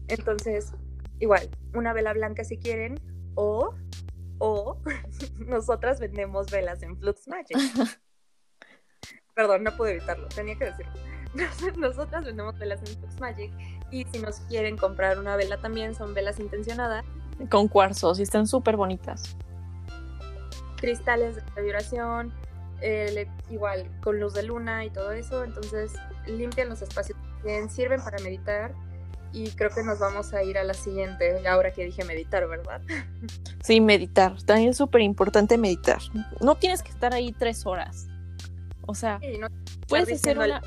Speaker 2: Entonces, igual, una vela blanca si quieren, o, o nosotras vendemos velas en Flux Magic. Perdón, no pude evitarlo, tenía que decirlo. Nos- Nosotras vendemos velas en Flux Magic y si nos quieren comprar una vela también, son velas intencionadas,
Speaker 1: Con cuarzos y están súper bonitas.
Speaker 2: cristales de vibración, eh, igual con luz de luna y todo eso, entonces limpian los espacios bien, sirven para meditar y creo que nos vamos a ir a la siguiente, ahora que dije meditar, ¿verdad?
Speaker 1: Sí, meditar. También es súper importante meditar. No tienes que estar ahí tres horas. O sea,
Speaker 2: no
Speaker 1: puedes hacer una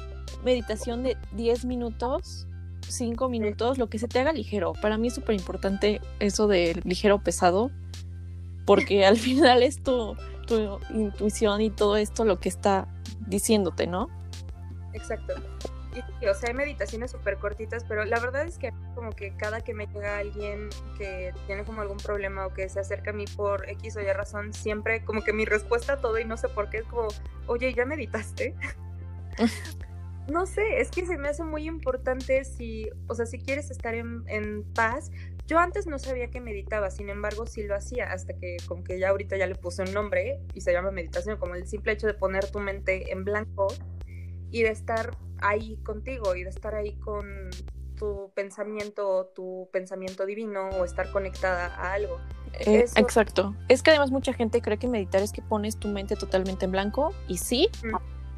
Speaker 1: meditación de 10 minutos, 5 minutos, lo que se te haga ligero. Para mí es súper importante eso de ligero pesado, porque al final es tu, tu intuición y todo esto lo que está diciéndote, ¿no?
Speaker 2: Exacto. Y, o sea, hay meditaciones súper cortitas, pero la verdad es que como que cada que me llega alguien que tiene como algún problema o que se acerca a mí por X o Y razón, siempre como que mi respuesta a todo y no sé por qué es como, oye, ¿ya meditaste? no sé, es que se me hace muy importante si, o sea, si quieres estar en, en, paz. Yo antes no sabía que meditaba, sin embargo sí lo hacía, hasta que como que ya ahorita ya le puse un nombre y se llama meditación, como el simple hecho de poner tu mente en blanco y de estar ahí contigo y de estar ahí con tu pensamiento, tu pensamiento divino o estar conectada a algo.
Speaker 1: Eh, exacto. Es que además mucha gente cree que meditar es que pones tu mente totalmente en blanco y sí,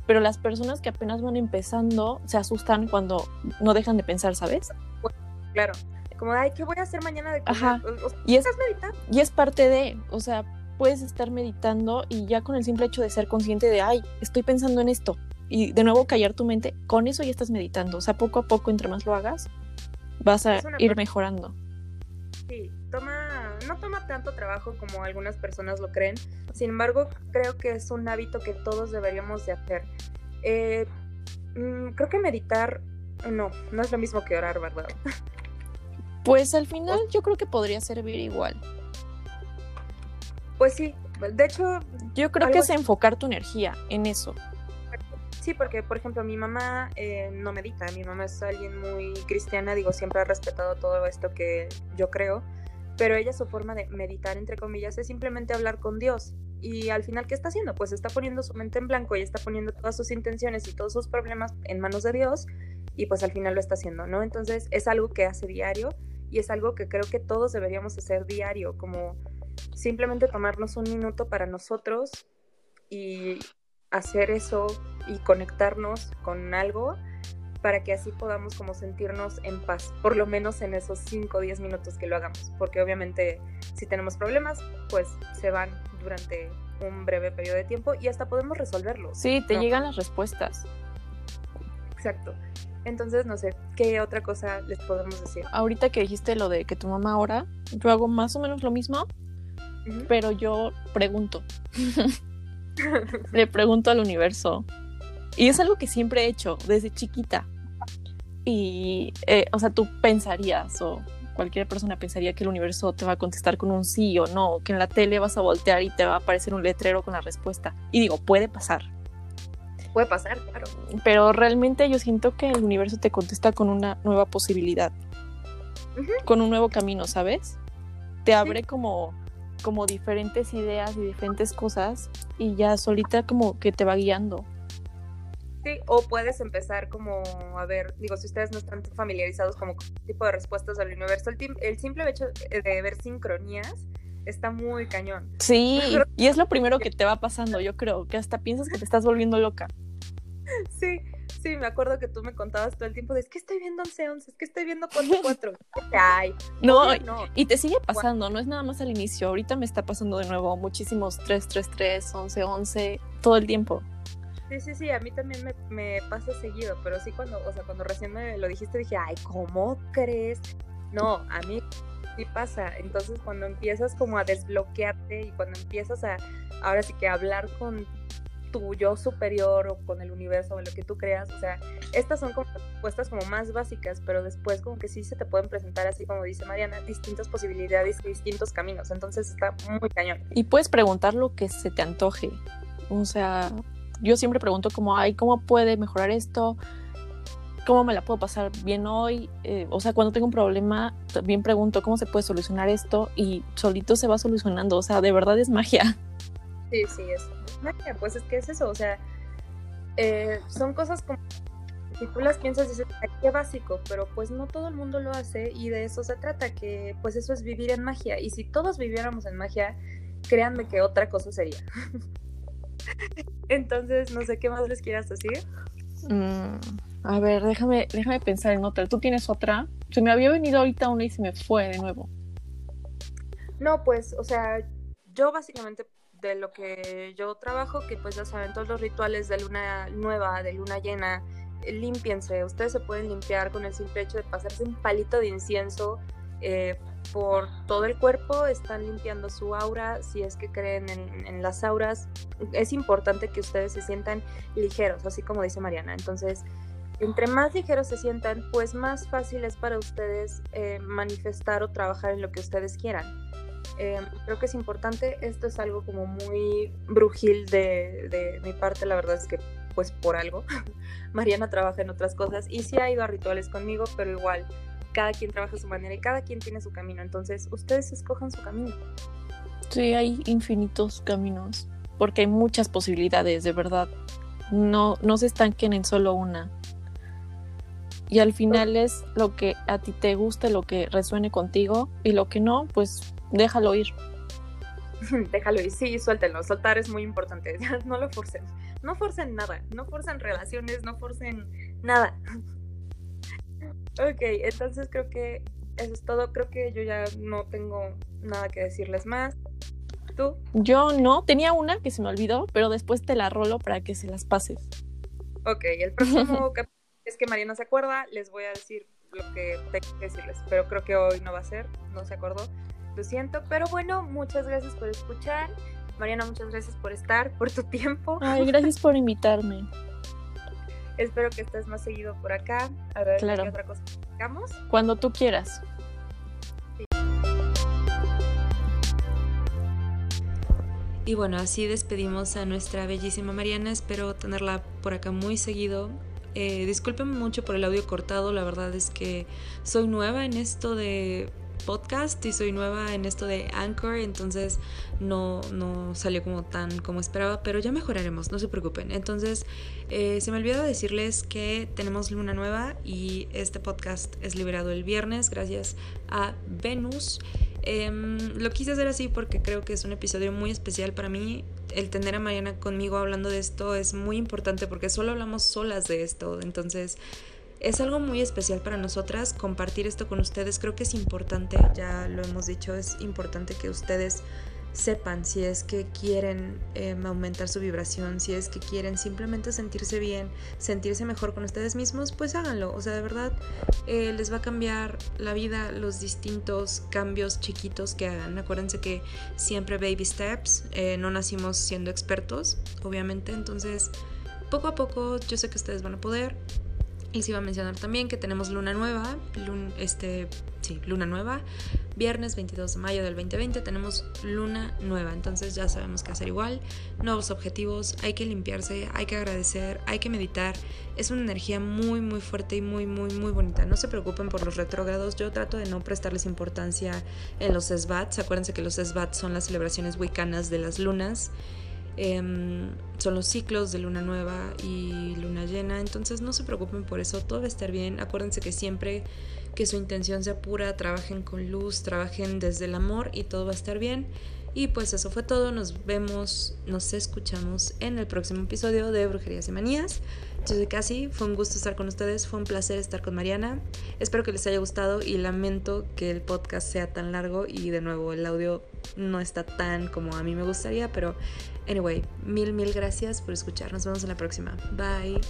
Speaker 1: pero las personas que apenas van empezando se asustan cuando no dejan de pensar, ¿sabes?
Speaker 2: Claro. Como, ay, ¿qué voy a hacer mañana de
Speaker 1: Ajá. y es, meditar? Y es parte de, o sea, puedes estar meditando y ya con el simple hecho de ser consciente de, ay, estoy pensando en esto, y de nuevo callar tu mente, con eso ya estás meditando. O sea, poco a poco, entre más lo hagas, vas a ir mejorando.
Speaker 2: Sí, toma, no toma tanto trabajo como algunas personas lo creen. Sin embargo, creo que es un hábito que todos deberíamos de hacer. Eh, mm, creo que meditar, no, no es lo mismo que orar, ¿verdad?
Speaker 1: Pues al final yo creo que podría servir igual.
Speaker 2: Pues sí, de hecho...
Speaker 1: Yo creo que es enfocar tu energía en eso.
Speaker 2: Sí, porque por ejemplo mi mamá eh, no medita, mi mamá es alguien muy cristiana, digo, siempre ha respetado todo esto que yo creo, pero ella su forma de meditar, entre comillas, es simplemente hablar con Dios. Y al final, ¿qué está haciendo? Pues está poniendo su mente en blanco y está poniendo todas sus intenciones y todos sus problemas en manos de Dios y pues al final lo está haciendo, ¿no? Entonces es algo que hace diario y es algo que creo que todos deberíamos hacer diario, como simplemente tomarnos un minuto para nosotros y hacer eso y conectarnos con algo para que así podamos como sentirnos en paz, por lo menos en esos 5 o 10 minutos que lo hagamos, porque obviamente si tenemos problemas, pues se van durante un breve periodo de tiempo y hasta podemos resolverlos.
Speaker 1: Sí, te llegan las respuestas.
Speaker 2: Exacto. Entonces, no sé, ¿qué otra cosa les podemos decir?
Speaker 1: Ahorita que dijiste lo de que tu mamá ora, yo hago más o menos lo mismo, pero yo pregunto. Le pregunto al universo. Y es algo que siempre he hecho desde chiquita. Y, eh, o sea, tú pensarías, o cualquier persona pensaría que el universo te va a contestar con un sí o no, que en la tele vas a voltear y te va a aparecer un letrero con la respuesta. Y digo, puede pasar.
Speaker 2: Puede pasar, claro.
Speaker 1: Pero realmente yo siento que el universo te contesta con una nueva posibilidad, con un nuevo camino, ¿sabes? Te abre como como diferentes ideas y diferentes cosas y ya solita como que te va guiando.
Speaker 2: Sí, o puedes empezar como, a ver, digo, si ustedes no están familiarizados como con este tipo de respuestas al universo, el, simple hecho de ver sincronías está muy cañón.
Speaker 1: Sí, y es lo primero que te va pasando, yo creo, que hasta piensas que te estás volviendo loca.
Speaker 2: Sí, Sí, me acuerdo que tú me contabas todo el tiempo de es que estoy viendo 11-11, es que estoy viendo 4-4. Ay,
Speaker 1: no, no, y te sigue pasando, no es nada más al inicio. Ahorita me está pasando de nuevo muchísimos 3-3-3, 11-11, todo el tiempo.
Speaker 2: Sí, sí, sí, a mí también me, pasa seguido, pero sí cuando, o sea, cuando recién me lo dijiste dije, ay, ¿cómo crees? No, a mí sí pasa. Entonces cuando empiezas como a desbloquearte y cuando empiezas a, ahora sí que hablar con tu yo superior o con el universo o lo que tú creas. O sea, estas son como respuestas como más básicas, pero después como que sí se te pueden presentar así como dice Mariana, distintas posibilidades y distintos caminos. Entonces está muy cañón.
Speaker 1: Y puedes preguntar lo que se te antoje. O sea, yo siempre pregunto como, ay, ¿cómo puede mejorar esto? ¿Cómo me la puedo pasar bien hoy? Eh, o sea, cuando tengo un problema, también pregunto cómo se puede solucionar esto y solito se va solucionando. O sea, de verdad es magia.
Speaker 2: Sí, sí, es pues es que es eso, o sea, eh, son cosas como, si tú las piensas, dices, qué básico, pero pues no todo el mundo lo hace y de eso se trata, que pues eso es vivir en magia, y si todos viviéramos en magia, créanme que otra cosa sería. Entonces, no sé qué más les quieras decir.
Speaker 1: Mm, a ver, déjame, déjame pensar en otra. ¿Tú tienes otra? Se me había venido ahorita una y se me fue de nuevo.
Speaker 2: No, pues, o sea, yo básicamente de lo que yo trabajo, que pues ya saben, todos los rituales de luna nueva, de luna llena, límpiense. Ustedes se pueden limpiar con el simple hecho de pasarse un palito de incienso eh, por todo el cuerpo, están limpiando su aura, si es que creen en, las auras, es importante que ustedes se sientan ligeros, así como dice Mariana. Entonces,
Speaker 3: entre más ligeros se sientan, pues más fácil es para ustedes eh, manifestar o trabajar en lo que ustedes quieran. Eh, creo que es importante, esto es algo como muy brujil de, de mi parte, la verdad es que pues por algo. Mariana trabaja en otras cosas y sí ha ido a rituales conmigo, pero igual cada quien trabaja a su manera y cada quien tiene su camino. Entonces, ustedes escojan su camino.
Speaker 1: Sí, hay infinitos caminos, porque hay muchas posibilidades, de verdad. No, no se estanquen en solo una. Y al final es lo que a ti te guste, lo que resuene contigo, y lo que no, pues déjalo ir.
Speaker 3: déjalo ir, sí, suéltenlo. Soltar es muy importante. no lo forcen. No forcen nada. No forcen relaciones, no forcen nada. ok, entonces creo que eso es todo. Creo que yo ya no tengo nada que decirles más. ¿Tú?
Speaker 1: Yo no, tenía una que se me olvidó, pero después te la rolo para que se las pases.
Speaker 3: Ok, el próximo capítulo es que Mariana se acuerda, les voy a decir lo que tengo que decirles, pero creo que hoy no va a ser, no se acordó. Lo siento, pero bueno, muchas gracias por escuchar. Mariana, muchas gracias por estar, por tu tiempo.
Speaker 1: Ay, gracias por invitarme.
Speaker 3: Espero que estés más seguido por acá. A ver qué otra cosa hagamos.
Speaker 1: Cuando tú quieras.
Speaker 2: Y bueno, así despedimos a nuestra bellísima Mariana. Espero tenerla por acá muy seguido. Eh, discúlpenme mucho por el audio cortado. La verdad es que soy nueva en esto de podcast y soy nueva en esto de Anchor, entonces no, no salió como tan como esperaba, pero ya mejoraremos, no se preocupen. Entonces, eh, se me olvidó decirles que tenemos luna nueva y este podcast es liberado el viernes gracias a Venus. Em, lo quise hacer así porque creo que es un episodio muy especial para mí. El tener a Mariana conmigo hablando de esto es muy importante porque solo hablamos solas de esto. Entonces, es algo muy especial para nosotras compartir esto con ustedes. Creo que es importante, ya lo hemos dicho, es importante que ustedes sepan si es que quieren em, aumentar su vibración, si es que quieren simplemente sentirse bien, sentirse mejor con ustedes mismos, pues háganlo. O sea, de verdad eh, les va a cambiar la vida los distintos cambios chiquitos que hagan. Acuérdense que siempre baby steps, eh, no nacimos siendo expertos, obviamente. Entonces, poco a poco yo sé que ustedes van a poder. Les iba a mencionar también que tenemos luna nueva, este, sí, luna nueva. Viernes 22 de mayo del 2020 tenemos luna nueva, entonces ya sabemos qué hacer igual. Nuevos objetivos, hay que limpiarse, hay que agradecer, hay que meditar. Es una energía muy, muy fuerte y muy, muy, muy bonita. No se preocupen por los retrógrados. Yo trato de no prestarles importancia en los SBATs. Acuérdense que los SBATs son las celebraciones wicanas de las lunas. Em, son los ciclos de luna nueva y luna llena, entonces no se preocupen por eso, todo va a estar bien. Acuérdense que siempre que su intención sea pura, trabajen con luz, trabajen desde el amor y todo va a estar bien. Y pues eso fue todo, nos vemos, nos escuchamos en el próximo episodio de Brujerías y Manías. Yo soy Casi, fue un gusto estar con ustedes, fue un placer estar con Mariana. Espero que les haya gustado y lamento que el podcast sea tan largo y de nuevo el audio no está tan como a mí me gustaría, pero Anyway, mil, mil gracias por escuchar. Nos vemos en la próxima. Bye.